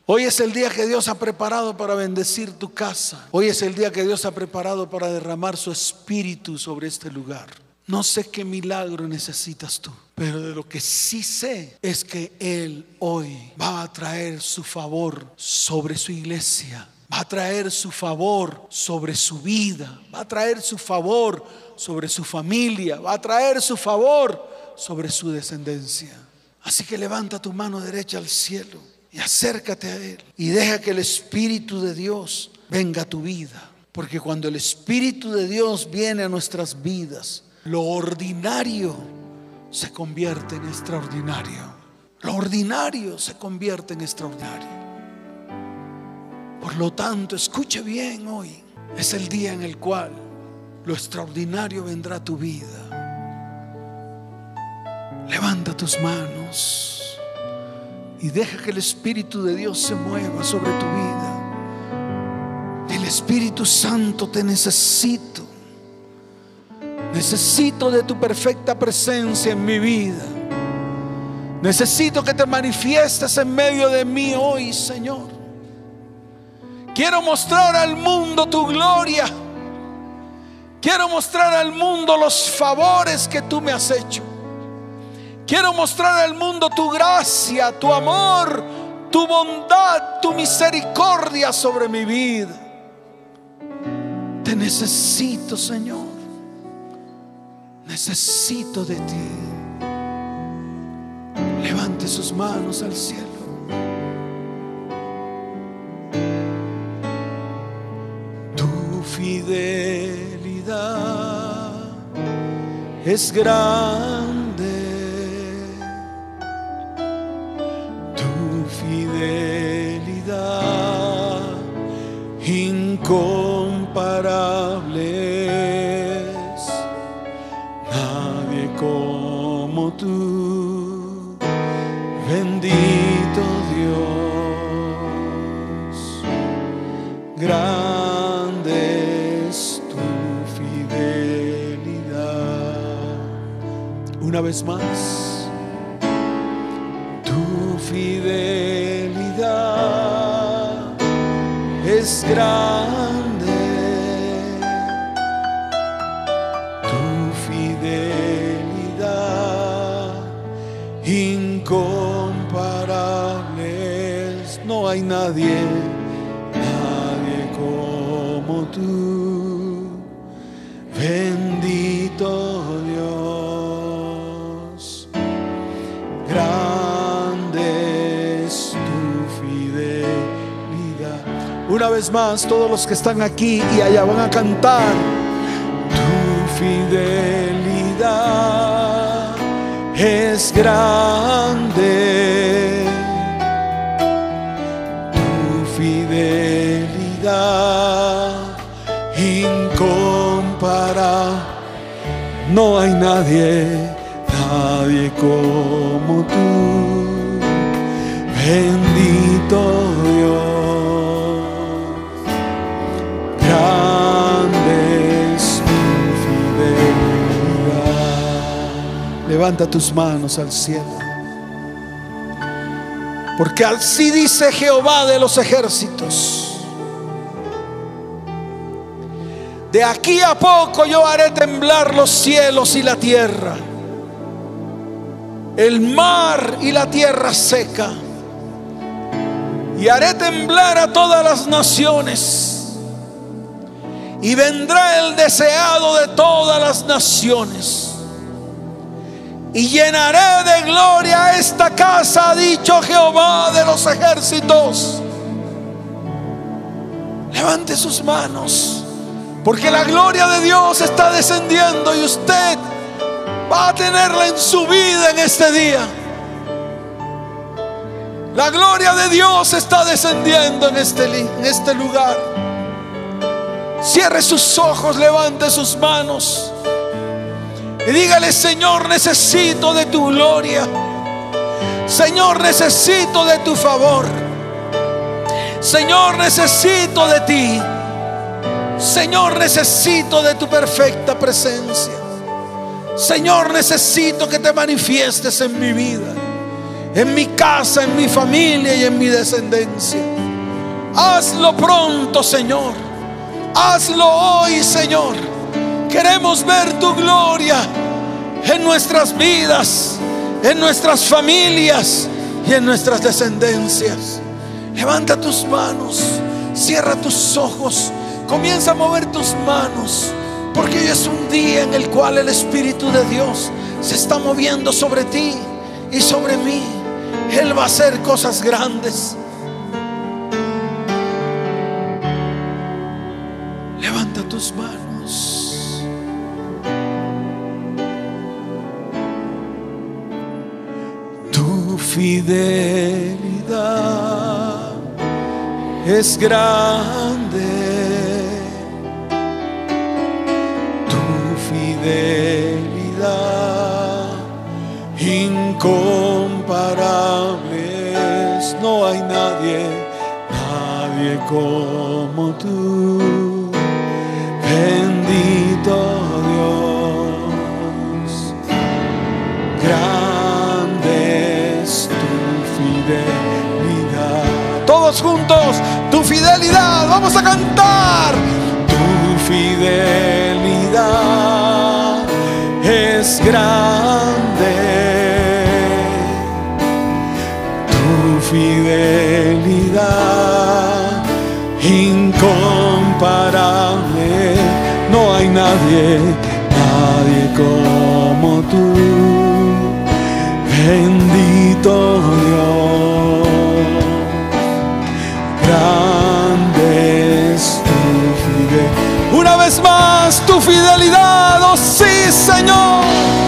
Hoy es el día que Dios ha preparado para bendecir tu casa. Hoy es el día que Dios ha preparado para derramar su espíritu sobre este lugar. No sé qué milagro necesitas tú, pero de lo que sí sé es que Él hoy va a traer su favor sobre su iglesia, va a traer su favor sobre su vida, va a traer su favor sobre su familia, va a traer su favor sobre su descendencia. Así que levanta tu mano derecha al cielo y acércate a Él y deja que el Espíritu de Dios venga a tu vida. Porque cuando el Espíritu de Dios viene a nuestras vidas, lo ordinario se convierte en extraordinario. Lo ordinario se convierte en extraordinario. Por lo tanto, escuche bien hoy. Es el día en el cual lo extraordinario vendrá a tu vida. Levanta tus manos y deja que el Espíritu de Dios se mueva sobre tu vida. El Espíritu Santo te necesito. Necesito de tu perfecta presencia en mi vida. Necesito que te manifiestes en medio de mí hoy, Señor. Quiero mostrar al mundo tu gloria. Quiero mostrar al mundo los favores que tú me has hecho. Quiero mostrar al mundo tu gracia, tu amor, tu bondad, tu misericordia sobre mi vida. Te necesito, Señor. Necesito de ti. Levante sus manos al cielo. Tu fidelidad es grande incomparables. Más, todos los que están aquí y allá van a cantar tu fidelidad es grande. Tu fidelidad incomparable. No hay nadie, nadie como tú. Bendito Levanta tus manos al cielo. Porque así dice Jehová de los ejércitos. De aquí a poco yo haré temblar los cielos y la tierra, el mar y la tierra seca, y haré temblar a todas las naciones, y vendrá el deseado de todas las naciones, y llenaré de gloria esta casa, ha dicho Jehová de los ejércitos. Levante sus manos. Porque la gloria de Dios está descendiendo y usted va a tenerla en su vida en este día. La gloria de Dios está descendiendo en este, en este lugar. Cierre sus ojos, levante sus manos y dígale, Señor, necesito de tu gloria. Señor, necesito de tu favor. Señor, necesito de ti. Señor, necesito de tu perfecta presencia. Señor, necesito que te manifiestes en mi vida, en mi casa, en mi familia y en mi descendencia. Hazlo pronto, Señor. Hazlo hoy, Señor. Queremos ver tu gloria en nuestras vidas, en nuestras familias y en nuestras descendencias. Levanta tus manos, cierra tus ojos. Comienza a mover tus manos, porque hoy es un día en el cual el Espíritu de Dios se está moviendo sobre ti y sobre mí. Él va a hacer cosas grandes. Levanta tus manos. Fidelidad es grande. fidelidad incomparables. No hay nadie, nadie como tú. Bendito Dios, grande fidelidad, vamos a cantar tu fidelidad es grande. Tu fidelidad incomparable. No hay nadie, nadie como tú. Bendito Dios. Vez más, tu fidelidad, oh sí, Señor.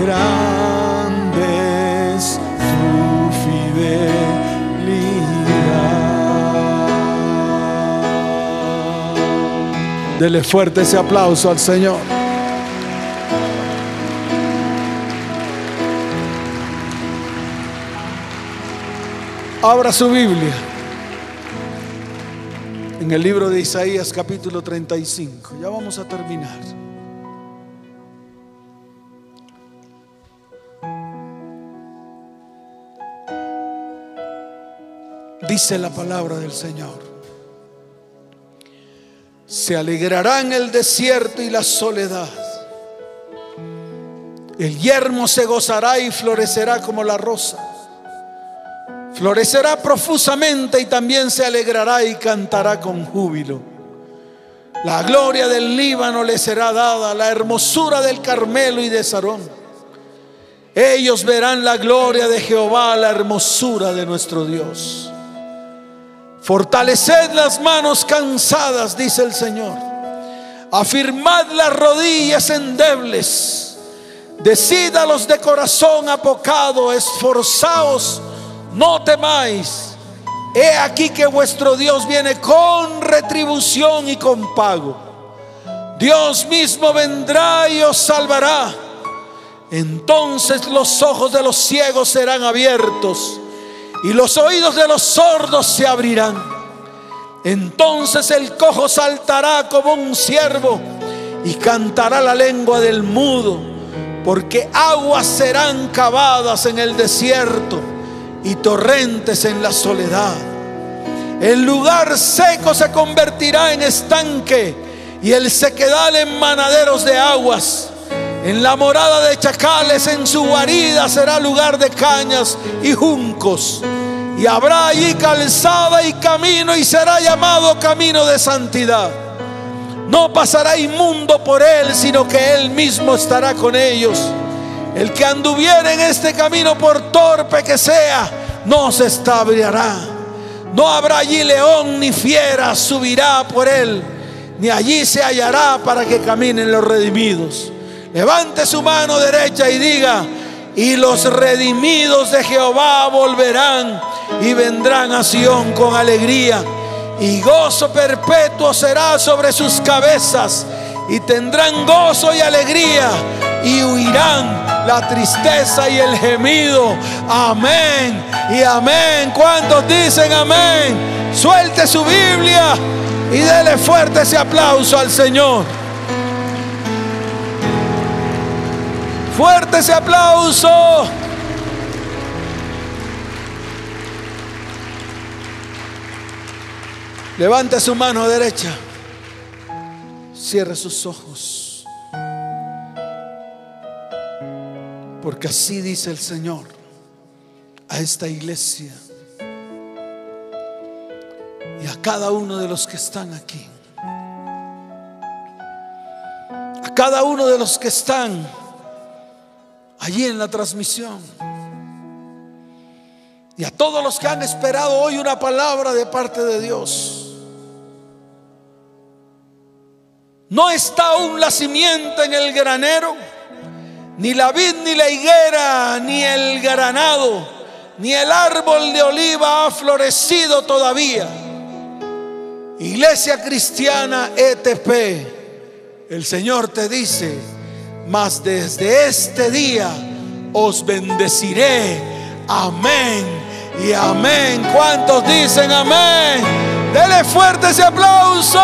grande es tu fidelidad. Dele fuerte ese aplauso al Señor. Abra su Biblia en el libro de Isaías capítulo 35. Ya vamos a terminar. Dice la palabra del Señor. Se alegrará en el desierto y la soledad. El yermo se gozará y florecerá como la rosa. Florecerá profusamente y también se alegrará y cantará con júbilo. La gloria del Líbano le será dada, la hermosura del Carmelo y de Sarón. Ellos verán la gloria de Jehová, la hermosura de nuestro Dios. Fortaleced las manos cansadas, dice el Señor. Afirmad las rodillas endebles. Decid a los de corazón apocado, esforzaos, no temáis. He aquí que vuestro Dios viene con retribución y con pago. Dios mismo vendrá y os salvará. Entonces los ojos de los ciegos serán abiertos y los oídos de los sordos se abrirán. Entonces el cojo saltará como un ciervo y cantará la lengua del mudo, porque aguas serán cavadas en el desierto y torrentes en la soledad. El lugar seco se convertirá en estanque y el sequedal en manaderos de aguas. En la morada de chacales, en su guarida será lugar de cañas y juncos. Y habrá allí calzada y camino y será llamado camino de santidad. No pasará inmundo por él, sino que él mismo estará con ellos. El que anduviera en este camino por torpe que sea, no se estabriará. No habrá allí león ni fiera subirá por él, ni allí se hallará para que caminen los redimidos. Levante su mano derecha y diga, y los redimidos de Jehová volverán y vendrán a Sión con alegría. Y gozo perpetuo será sobre sus cabezas. Y tendrán gozo y alegría. Y huirán la tristeza y el gemido. Amén y amén. ¿Cuántos dicen amén? Suelte su Biblia y dele fuerte ese aplauso al Señor. Fuerte ese aplauso. Levante su mano derecha. Cierre sus ojos. Porque así dice el Señor a esta iglesia y a cada uno de los que están aquí. A cada uno de los que están allí en la transmisión. Y a todos los que han esperado hoy una palabra de parte de Dios. No está aún la simiente en el granero, ni la vid, ni la higuera, ni el granado, ni el árbol de oliva ha florecido todavía. Iglesia cristiana ETP, el Señor te dice, mas desde este día os bendeciré. Amén y amén. ¿Cuántos dicen amén? Dele fuerte ese aplauso.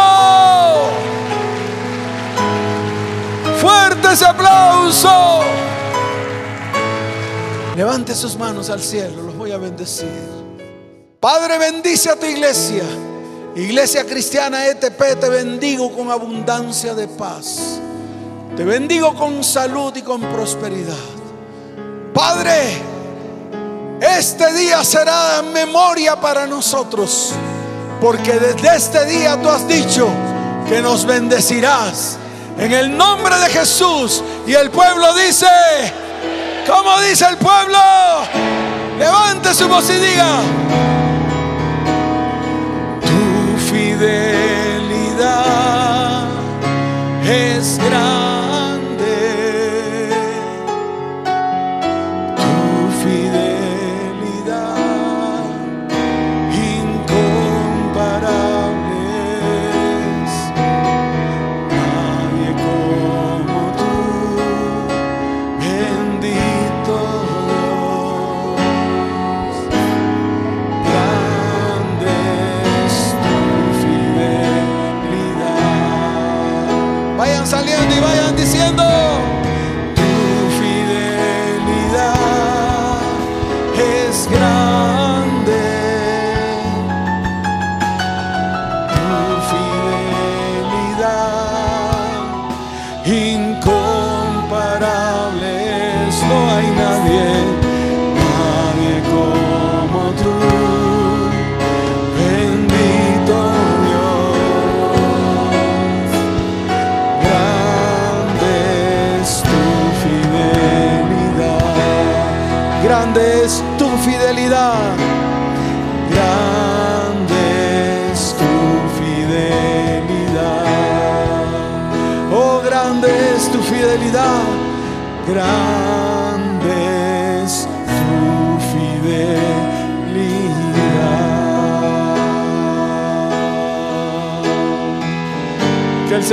Fuerte ese aplauso. Levante sus manos al cielo, los voy a bendecir. Padre, bendice a tu iglesia. Iglesia cristiana ETP, te bendigo con abundancia de paz. Te bendigo con salud y con prosperidad. Padre, este día será memoria para nosotros, porque desde este día tú has dicho que nos bendecirás. En el nombre de Jesús. Y el pueblo dice, ¿cómo dice el pueblo? Levante su voz y diga,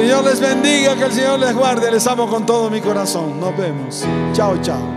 Señor les bendiga, que el Señor les guarde. Les amo con todo mi corazón. Nos vemos. Chao, chao.